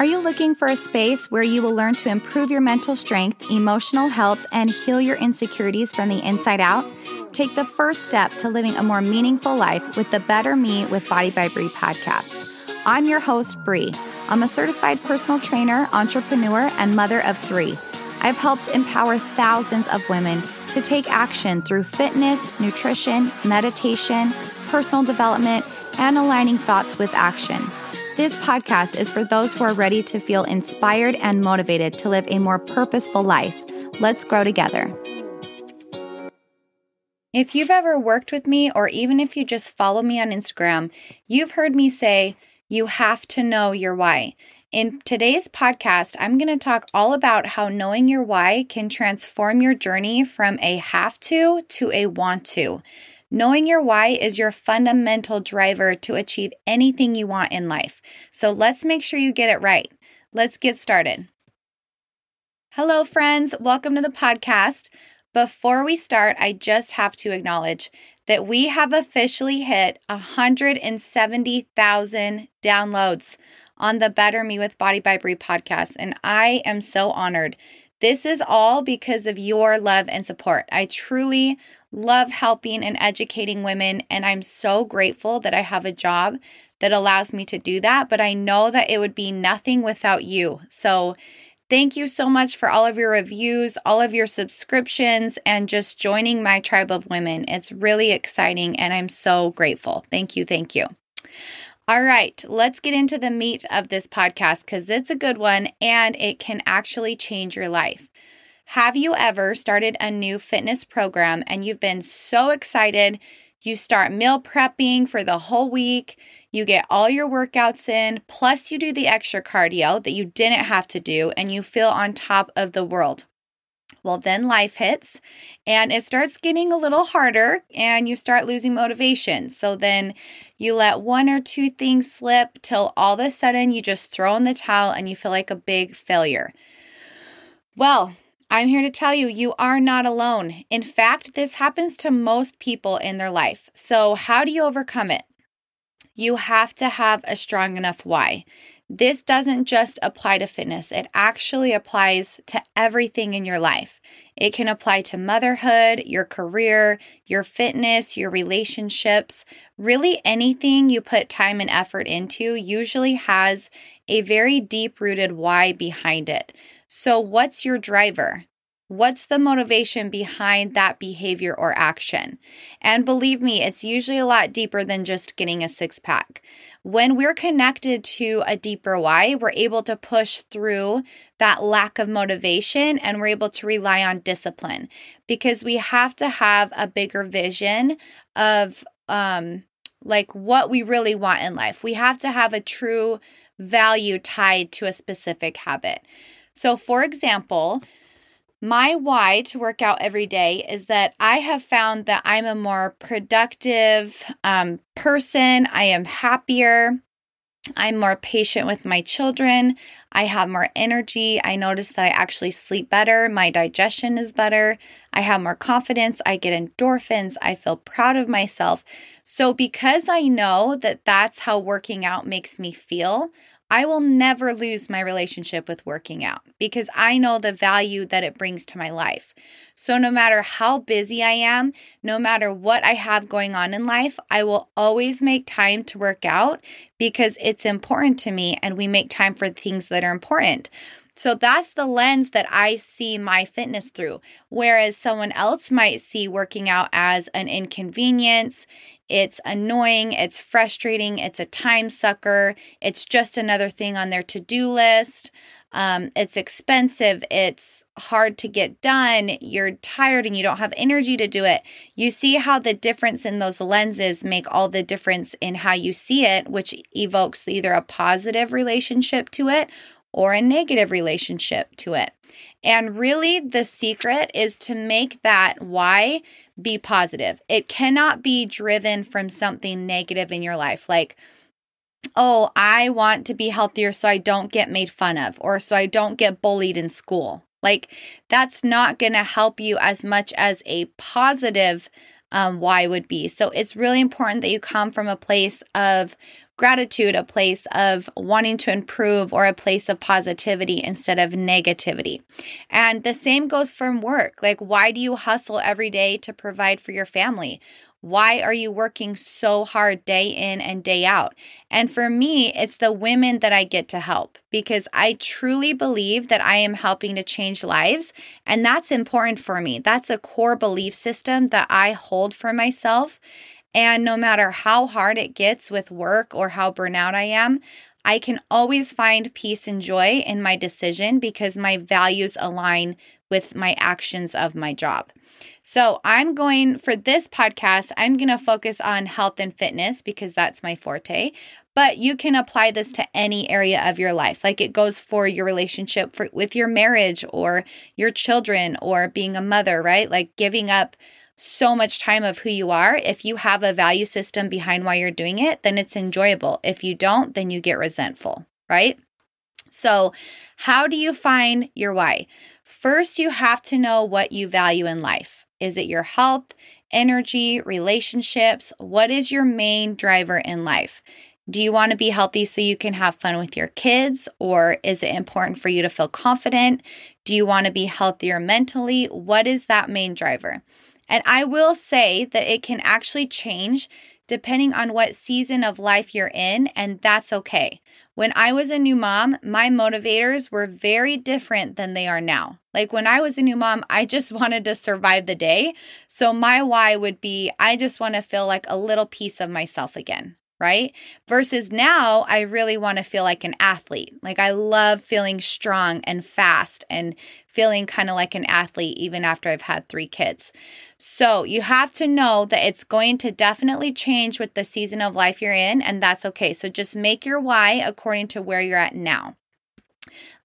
Are you looking for a space where you will learn to improve your mental strength, emotional health, and heal your insecurities from the inside out? Take the first step to living a more meaningful life with the Better Me with Body by Bree podcast. I'm your host, Bree. I'm a certified personal trainer, entrepreneur, and mother of three. I've helped empower thousands of women to take action through fitness, nutrition, meditation, personal development, and aligning thoughts with action. This podcast is for those who are ready to feel inspired and motivated to live a more purposeful life. Let's grow together. If you've ever worked with me, or even if you just follow me on Instagram, you've heard me say, you have to know your why. In today's podcast, I'm going to talk all about how knowing your why can transform your journey from a have to to a want to. Knowing your why is your fundamental driver to achieve anything you want in life. So let's make sure you get it right. Let's get started. Hello, friends. Welcome to the podcast. Before we start, I just have to acknowledge that we have officially hit 170,000 downloads on the Better Me with Body by Bree podcast, and I am so honored. This is all because of your love and support. I truly love helping and educating women, and I'm so grateful that I have a job that allows me to do that. But I know that it would be nothing without you. So, Thank you so much for all of your reviews, all of your subscriptions, and just joining my tribe of women. It's really exciting and I'm so grateful. Thank you. Thank you. All right, let's get into the meat of this podcast because it's a good one and it can actually change your life. Have you ever started a new fitness program and you've been so excited? You start meal prepping for the whole week, you get all your workouts in, plus you do the extra cardio that you didn't have to do, and you feel on top of the world. Well, then life hits and it starts getting a little harder and you start losing motivation. So then you let one or two things slip till all of a sudden you just throw in the towel and you feel like a big failure. Well, I'm here to tell you, you are not alone. In fact, this happens to most people in their life. So, how do you overcome it? You have to have a strong enough why. This doesn't just apply to fitness, it actually applies to everything in your life. It can apply to motherhood, your career, your fitness, your relationships. Really, anything you put time and effort into usually has a very deep rooted why behind it. So, what's your driver? What's the motivation behind that behavior or action? And believe me, it's usually a lot deeper than just getting a six pack. When we're connected to a deeper why, we're able to push through that lack of motivation and we're able to rely on discipline because we have to have a bigger vision of um like what we really want in life. We have to have a true value tied to a specific habit. So for example, my why to work out every day is that I have found that I'm a more productive um, person. I am happier. I'm more patient with my children. I have more energy. I notice that I actually sleep better. My digestion is better. I have more confidence. I get endorphins. I feel proud of myself. So, because I know that that's how working out makes me feel, I will never lose my relationship with working out because I know the value that it brings to my life. So, no matter how busy I am, no matter what I have going on in life, I will always make time to work out because it's important to me and we make time for things that are important. So that's the lens that I see my fitness through. Whereas someone else might see working out as an inconvenience, it's annoying, it's frustrating, it's a time sucker, it's just another thing on their to do list. Um, it's expensive, it's hard to get done, you're tired and you don't have energy to do it. You see how the difference in those lenses make all the difference in how you see it, which evokes either a positive relationship to it or a negative relationship to it. And really, the secret is to make that why be positive. It cannot be driven from something negative in your life, like, oh, I want to be healthier so I don't get made fun of or so I don't get bullied in school. Like, that's not going to help you as much as a positive um, why would be. So, it's really important that you come from a place of gratitude, a place of wanting to improve, or a place of positivity instead of negativity. And the same goes from work. Like, why do you hustle every day to provide for your family? Why are you working so hard day in and day out? And for me, it's the women that I get to help because I truly believe that I am helping to change lives. And that's important for me. That's a core belief system that I hold for myself. And no matter how hard it gets with work or how burnout I am, I can always find peace and joy in my decision because my values align with my actions of my job. So, I'm going for this podcast, I'm going to focus on health and fitness because that's my forte. But you can apply this to any area of your life. Like it goes for your relationship for, with your marriage or your children or being a mother, right? Like giving up so much time of who you are. If you have a value system behind why you're doing it, then it's enjoyable. If you don't, then you get resentful, right? So, how do you find your why? First, you have to know what you value in life. Is it your health, energy, relationships? What is your main driver in life? Do you want to be healthy so you can have fun with your kids? Or is it important for you to feel confident? Do you want to be healthier mentally? What is that main driver? And I will say that it can actually change depending on what season of life you're in, and that's okay. When I was a new mom, my motivators were very different than they are now. Like when I was a new mom, I just wanted to survive the day. So my why would be I just want to feel like a little piece of myself again right? Versus now, I really want to feel like an athlete. Like I love feeling strong and fast and feeling kind of like an athlete even after I've had three kids. So you have to know that it's going to definitely change with the season of life you're in, and that's okay. So just make your why according to where you're at now.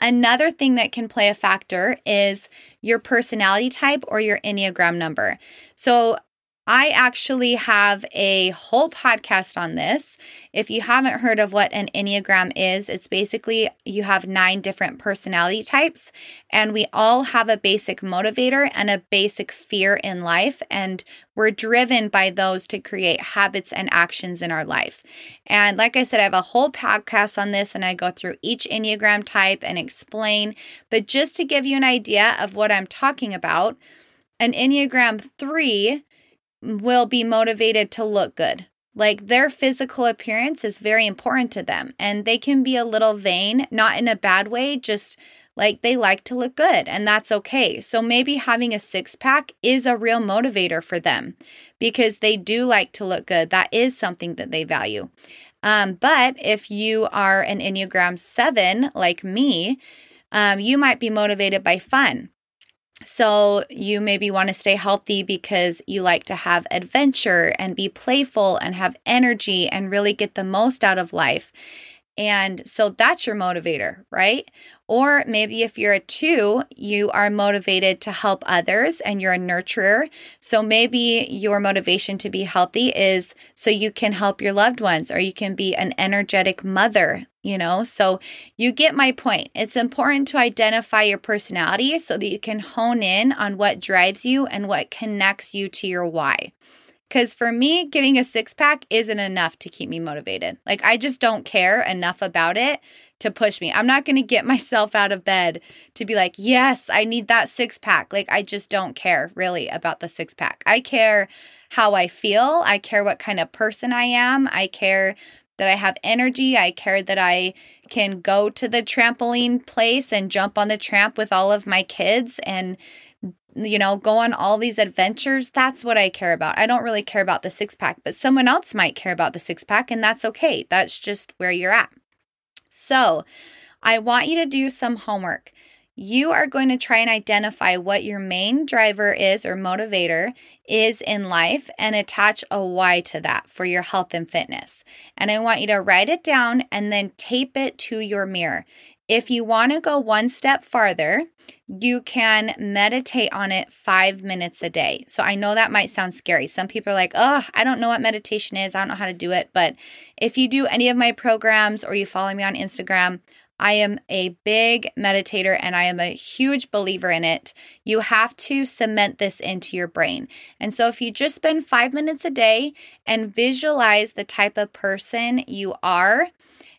Another thing that can play a factor is your personality type or your Enneagram number. So, I actually have a whole podcast on this. If you haven't heard of what an Enneagram is, it's basically you have nine different personality types, and we all have a basic motivator and a basic fear in life. And we're driven by those to create habits and actions in our life. And like I said, I have a whole podcast on this, and I go through each Enneagram type and explain. But just to give you an idea of what I'm talking about, an Enneagram 3 will be motivated to look good. Like their physical appearance is very important to them, and they can be a little vain, not in a bad way, just like they like to look good, and that's okay. So maybe having a six pack is a real motivator for them because they do like to look good. That is something that they value. Um, but if you are an Enneagram 7, like me, um, you might be motivated by fun. So, you maybe want to stay healthy because you like to have adventure and be playful and have energy and really get the most out of life. And so that's your motivator, right? Or maybe if you're a two, you are motivated to help others and you're a nurturer. So maybe your motivation to be healthy is so you can help your loved ones or you can be an energetic mother, you know? So you get my point. It's important to identify your personality so that you can hone in on what drives you and what connects you to your why. Because for me, getting a six pack isn't enough to keep me motivated. Like, I just don't care enough about it to push me. I'm not going to get myself out of bed to be like, yes, I need that six pack. Like, I just don't care really about the six pack. I care how I feel. I care what kind of person I am. I care that I have energy. I care that I can go to the trampoline place and jump on the tramp with all of my kids and you know, go on all these adventures. That's what I care about. I don't really care about the six pack, but someone else might care about the six pack, and that's okay. That's just where you're at. So, I want you to do some homework. You are going to try and identify what your main driver is or motivator is in life and attach a why to that for your health and fitness. And I want you to write it down and then tape it to your mirror. If you want to go one step farther, you can meditate on it five minutes a day. So I know that might sound scary. Some people are like, oh, I don't know what meditation is. I don't know how to do it. But if you do any of my programs or you follow me on Instagram, I am a big meditator and I am a huge believer in it. You have to cement this into your brain. And so if you just spend five minutes a day and visualize the type of person you are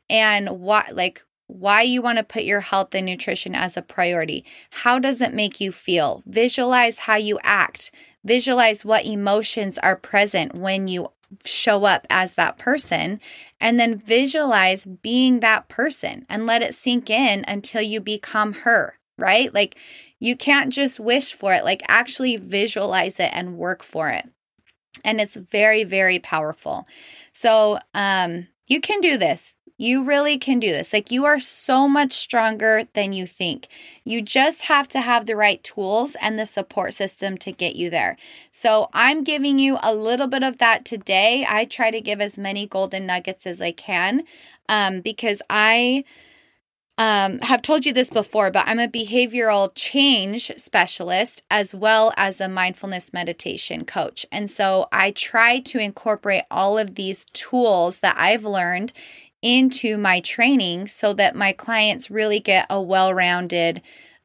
and what, like, why you want to put your health and nutrition as a priority. How does it make you feel? Visualize how you act. Visualize what emotions are present when you show up as that person and then visualize being that person and let it sink in until you become her, right? Like you can't just wish for it, like actually visualize it and work for it. And it's very very powerful. So, um you can do this. You really can do this. Like, you are so much stronger than you think. You just have to have the right tools and the support system to get you there. So, I'm giving you a little bit of that today. I try to give as many golden nuggets as I can um, because I um, have told you this before, but I'm a behavioral change specialist as well as a mindfulness meditation coach. And so I try to incorporate all of these tools that I've learned into my training so that my clients really get a well rounded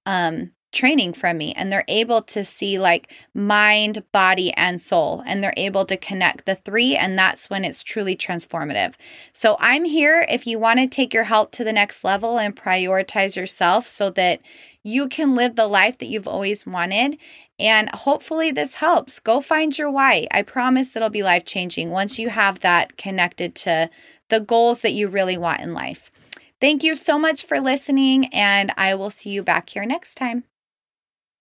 um, training from me and they're able to see like mind, body, and soul, and they're able to connect the three, and that's when it's truly transformative. So, I'm here if you want to take your health to the next level and prioritize yourself so that you can live the life that you've always wanted. And hopefully, this helps. Go find your why. I promise it'll be life changing once you have that connected to the goals that you really want in life. Thank you so much for listening, and I will see you back here next time.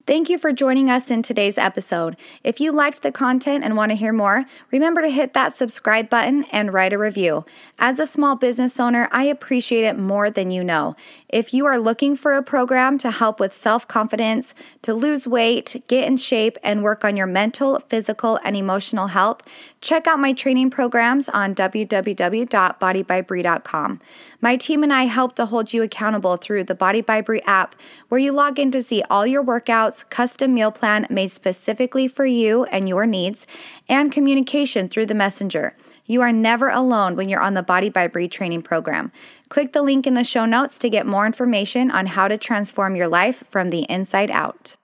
Thank you for joining us in today's episode. If you liked the content and want to hear more, remember to hit that subscribe button and write a review. As a small business owner, I appreciate it more than you know. If you are looking for a program to help with self confidence, to lose weight, get in shape, and work on your mental, physical, and emotional health, check out my training programs on www.bodybybree.com. My team and I help to hold you accountable through the Body by Bree app, where you log in to see all your workouts, custom meal plan made specifically for you and your needs, and communication through the messenger. You are never alone when you're on the Body by Bree training program. Click the link in the show notes to get more information on how to transform your life from the inside out.